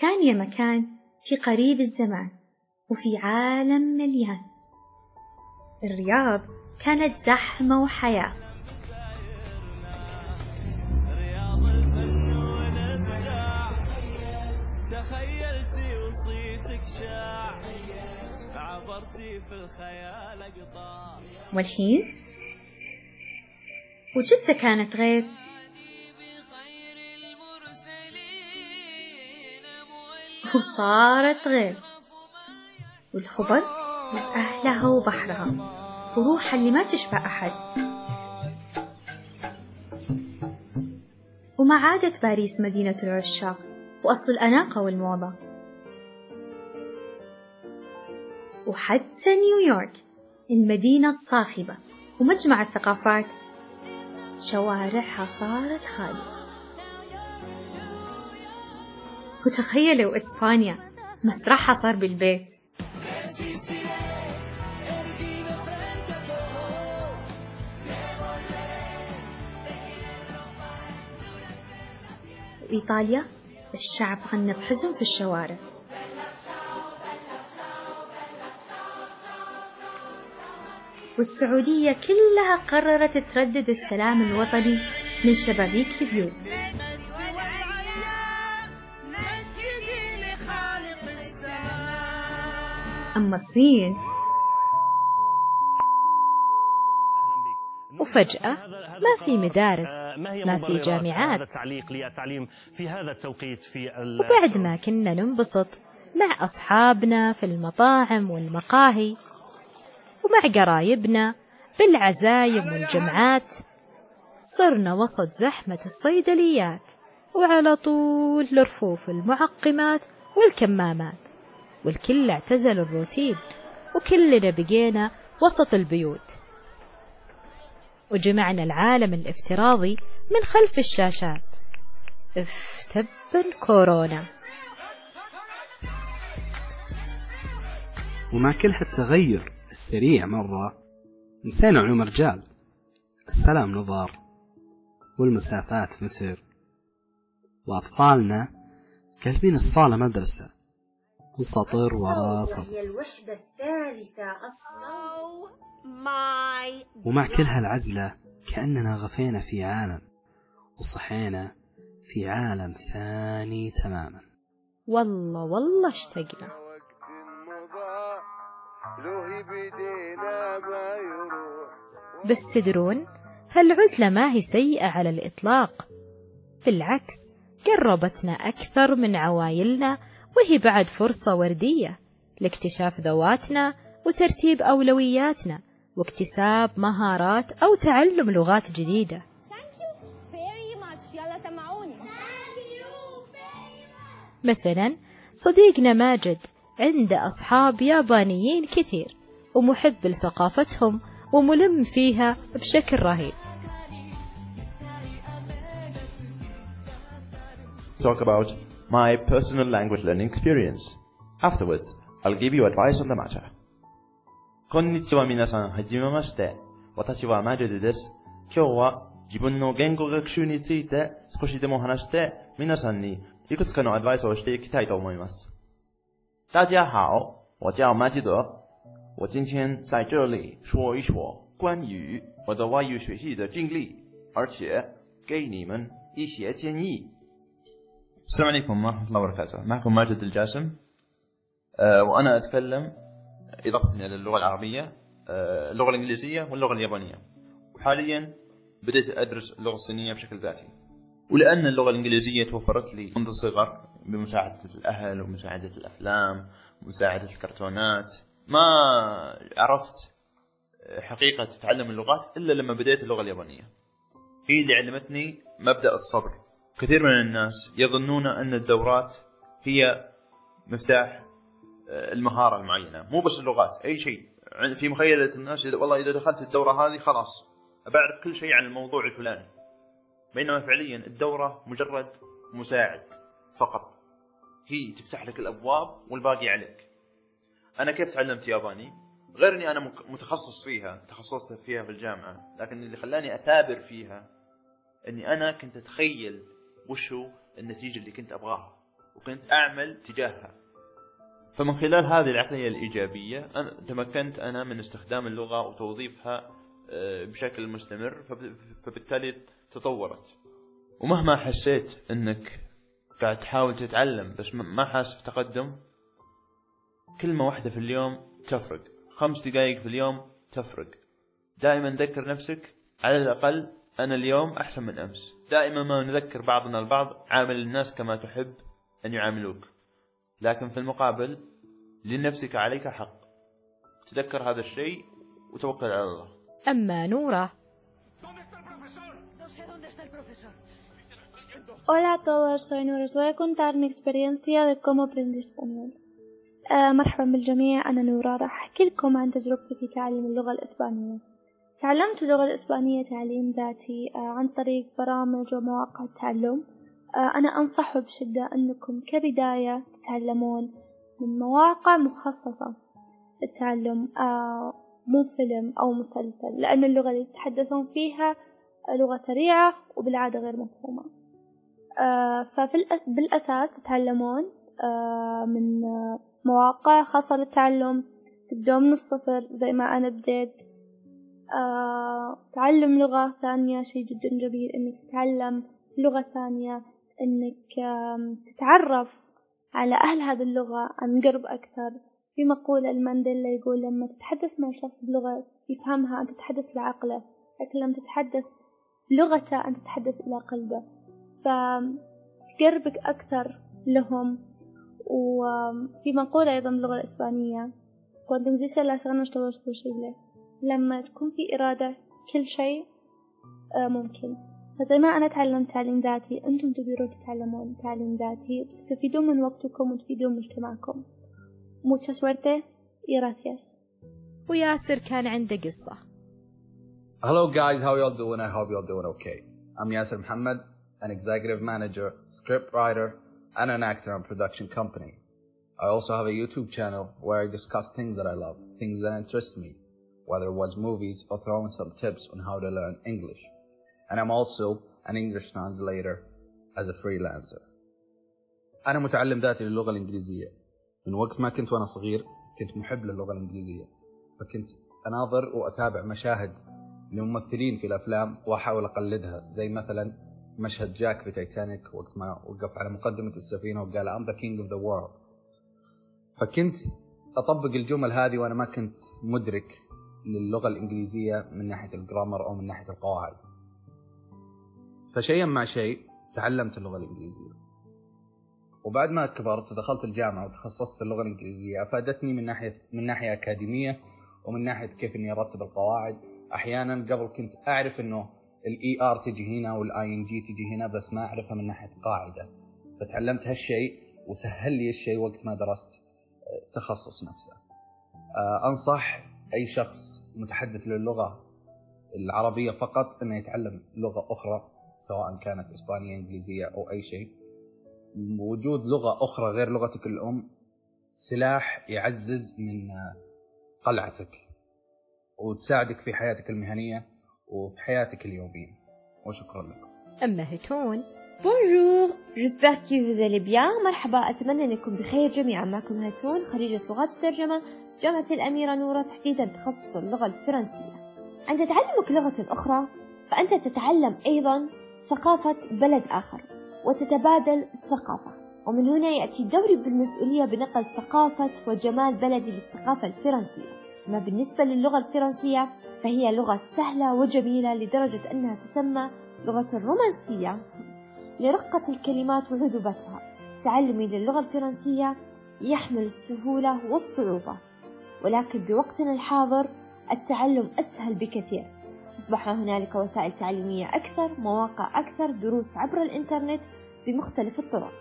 كان يا مكان في قريب الزمان وفي عالم مليان. الرياض كانت زحمة وحياة. رياض الفن والإبداع. تخيلتي وصيتك شاع. عبرتي في الخيال اقطار والحين؟ وجدة كانت غير؟ وصارت غير. والخبر لأهلها وبحرها. وروحها اللي ما تشبه أحد. وما عادت باريس مدينة العشاق. وأصل الأناقة والموضة. وحتى نيويورك المدينة الصاخبة. ومجمع الثقافات. شوارعها صارت خالية. وتخيلوا إسبانيا مسرحها صار بالبيت. وإيطاليا الشعب غنى بحزن في الشوارع. والسعودية كلها قررت تردد السلام الوطني من شبابيك البيوت أما الصين. وفجأة ما في مدارس ما في جامعات. وبعد ما كنا ننبسط مع أصحابنا في المطاعم والمقاهي ومع قرايبنا بالعزايم والجمعات صرنا وسط زحمة الصيدليات وعلى طول لرفوف المعقمات والكمامات. والكل اعتزل الروتين وكلنا بقينا وسط البيوت. وجمعنا العالم الافتراضي من خلف الشاشات. اف تبا كورونا ومع كل هالتغير السريع مرة نسينا علوم الرجال. السلام نظار والمسافات متر. وأطفالنا قلبين الصالة مدرسة. وسطر ورا سطر. هي الوحدة الثالثة أصلا. ومع كل هالعزلة كأننا غفينا في عالم وصحينا في عالم ثاني تماما. والله والله اشتقنا. بس تدرون هالعزلة ما هي سيئة على الإطلاق. بالعكس قربتنا أكثر من عوايلنا وهي بعد فرصة وردية لاكتشاف ذواتنا وترتيب أولوياتنا واكتساب مهارات أو تعلم لغات جديدة. Thank you very much. يلا سمعوني. مثلا صديقنا ماجد عنده أصحاب يابانيين كثير ومحب لثقافتهم وملم فيها بشكل رهيب. Talk about my personal language learning experience. Afterwards, I'll give you advice on the matter. こんにちは皆さん、はじめまして。私はマジルです。今日は自分の言語学習について少しでも話して、皆さんにいくつかのアドバイスをしていきたいと思います。大家好，我叫马基德。我今天在这里说一说关于我的外语学习的经历，而且给你们一些建议。السلام عليكم ورحمة الله وبركاته. معكم ماجد الجاسم. أه وأنا أتكلم إضافة إلى اللغة العربية أه اللغة الإنجليزية واللغة اليابانية. وحاليا بديت أدرس اللغة الصينية بشكل ذاتي. ولأن اللغة الإنجليزية توفرت لي منذ الصغر بمساعدة الأهل ومساعدة الأفلام ومساعدة الكرتونات. ما عرفت حقيقة تعلم اللغات إلا لما بديت اللغة اليابانية. هي اللي علمتني مبدأ الصبر. كثير من الناس يظنون أن الدورات هي مفتاح آه، المهارة المعينة. مو بس اللغات أي شيء. في مخيلة الناس إذا والله إذا دخلت الدورة هذه خلاص بعرف كل شيء عن الموضوع الفلاني. بينما فعليا الدورة مجرد مساعد فقط. هي تفتح لك الأبواب والباقي عليك. أنا كيف تعلمت ياباني؟ غير أني أنا مك- متخصص فيها تخصصت فيها في الجامعة لكن اللي خلاني أثابر فيها أني أنا كنت أتخيل وشو النتيجة اللي كنت أبغاها وكنت أعمل تجاهها. فمن خلال هذه العقلية الإيجابية أنا تمكنت أنا من استخدام اللغة وتوظيفها آه، بشكل مستمر فبالتالي تطورت. ومهما حسيت أنك قاعد تحاول تتعلم بس ما حاسس في تقدم كلمة واحدة في اليوم تفرق. خمس دقائق في اليوم تفرق. دائما ذكر نفسك على الأقل أنا اليوم أحسن من أمس. دائما ما نذكر بعضنا البعض عامل الناس كما تحب أن يعاملوك. لكن في المقابل لنفسك عليك حق. تذكر هذا الشيء وتوكل على الله. أما نورة. Hola a todos, soy Nora. Os voy a contar mi experiencia de cómo aprendí español. آه مرحبا بالجميع. أنا نورا راح أحكي لكم عن تجربتي في تعليم اللغة الإسبانية. تعلمت اللغة الإسبانية تعليم ذاتي آه عن طريق برامج ومواقع التعلم. آه أنا أنصح بشدة أنكم كبداية تتعلمون من مواقع مخصصة للتعلم آه مو فيلم أو مسلسل لأن اللغة اللي يتحدثون فيها لغة سريعة وبالعادة غير مفهومة. فبالأساس تتعلمون من مواقع خاصة للتعلم. تبدون من الصفر زي ما أنا بديت. آه تعلم لغة ثانية شي جدا جميل إنك تتعلم لغة ثانية إنك تتعرف على أهل هذه اللغة عن قرب أكثر. في مقولة المانديلا يقول لما تتحدث مع شخص بلغة يفهمها أنت تتحدث لعقله لكن لما تتحدث لغته أنت تتحدث إلى قلبه. فتقربك أكثر لهم. وفي مقولة أيضا باللغة الإسبانية cuando dice las ganas todo es posible لما تكون في إرادة كل شيء ممكن فزي ما أنا تعلمت تعليم ذاتي أنتم تقدرون تتعلمون تعليم ذاتي وتستفيدون من وقتكم وتفيدون مجتمعكم mucha suerte y gracias وياسر كان عنده قصة Hello guys, how y'all doing? I hope y'all doing okay. I'm Yasser Muhammad, an executive manager, script writer, and an actor and production company. I also have a YouTube channel where I discuss things that I love, things that interest me, whether it was movies or throwing some tips on how to learn English. And I'm also an English translator as a freelancer. أنا متعلم ذاتي للغة الإنجليزية من وقت ما كنت وأنا صغير كنت محب للغة الإنجليزية فكنت أناظر وأتابع مشاهد لممثلين في الأفلام وأحاول أقلدها زي مثلا مشهد جاك في تايتانيك وقت ما وقف على مقدمة السفينة وقال I'm the king of the world فكنت أطبق الجمل هذه وأنا ما كنت مدرك للغة الإنجليزية من ناحية الجرامر أو من ناحية القواعد. فشيئا مع شيء تعلمت اللغة الإنجليزية. وبعد ما كبرت دخلت الجامعة وتخصصت في اللغة الإنجليزية أفادتني من ناحية من ناحية أكاديمية ومن ناحية كيف إني أرتب القواعد. أحيانا قبل كنت أعرف إنه ال ER تجي هنا وال ING تجي هنا بس ما أعرفها من ناحية قاعدة. فتعلمت هالشيء وسهل لي الشيء وقت ما درست التخصص نفسه. أنصح أي شخص متحدث للغة العربية فقط أنه يتعلم لغة أخرى سواء كانت إسبانية إنجليزية أو أي شيء. وجود لغة أخرى غير لغتك الأم سلاح يعزز من قلعتك وتساعدك في حياتك المهنية وفي حياتك اليومية. وشكرا لكم. أما هتون J'espère que vous allez bien. مرحبا أتمنى أنكم بخير جميعا معكم هاتون خريجة لغات وترجمة جامعة الأميرة نورة تحديدا تخصص اللغة الفرنسية. عند تعلمك لغة أخرى فأنت تتعلم أيضا ثقافة بلد آخر وتتبادل الثقافة. ومن هنا يأتي دوري بالمسؤولية بنقل ثقافة وجمال بلدي للثقافة الفرنسية. أما بالنسبة للغة الفرنسية فهي لغة سهلة وجميلة لدرجة أنها تسمى لغة الرومانسية. لرقة الكلمات وعذوبتها تعلمي للغة الفرنسية يحمل السهولة والصعوبة ولكن بوقتنا الحاضر التعلم أسهل بكثير. أصبح هنالك وسائل تعليمية أكثر مواقع أكثر دروس عبر الإنترنت بمختلف الطرق.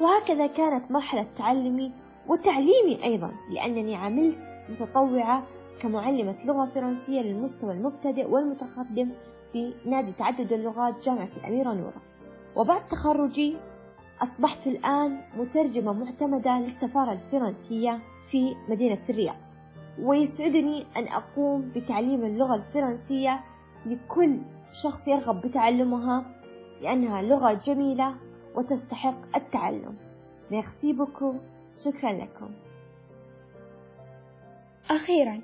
وهكذا كانت مرحلة تعلمي وتعليمي أيضا لأنني عملت متطوعة كمعلمة لغة فرنسية للمستوى المبتدئ والمتقدم في نادي تعدد اللغات جامعة الأميرة نورة وبعد تخرجي أصبحت الآن مترجمة معتمدة للسفارة الفرنسية في مدينة الرياض. ويسعدني أن أقوم بتعليم اللغة الفرنسية لكل شخص يرغب بتعلمها لأنها لغة جميلة وتستحق التعلم. ميرسي بوكو. شكرا لكم. أخيرا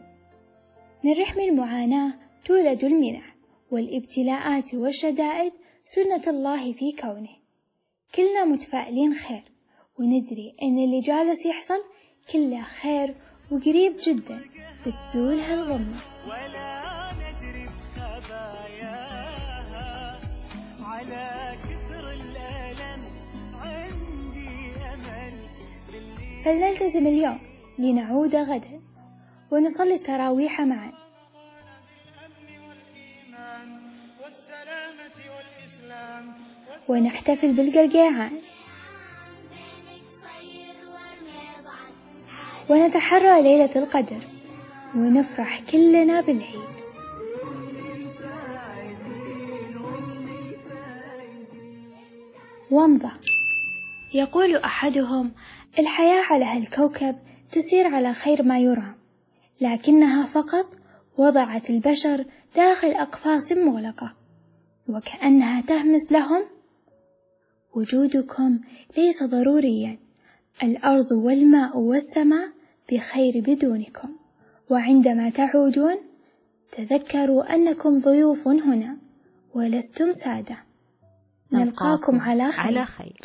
من رحم المعاناة تولد المنح والابتلاءات والشدائد سنة الله في كونه. كلنا متفائلين خير وندري إن اللي جالس يحصل كله خير وقريب جدا. بتزول هالغمة. ولا ندري خباياها على كثر الألم عندي أمل فلنلتزم اليوم لنعود غدا ونصلي التراويح معا؟ ونحتفل بالقرقيعان ونتحرى ليلة القدر ونفرح كلنا بالعيد. ومضة يقول أحدهم الحياة على هالكوكب تسير على خير ما يرام لكنها فقط وضعت البشر داخل أقفاص مغلقة. وكأنها تهمس لهم؟ وجودكم ليس ضروريا. الأرض والماء والسماء بخير بدونكم. وعندما تعودون تذكروا أنكم ضيوف هنا ولستم سادة. نلقاكم على خير, على خير.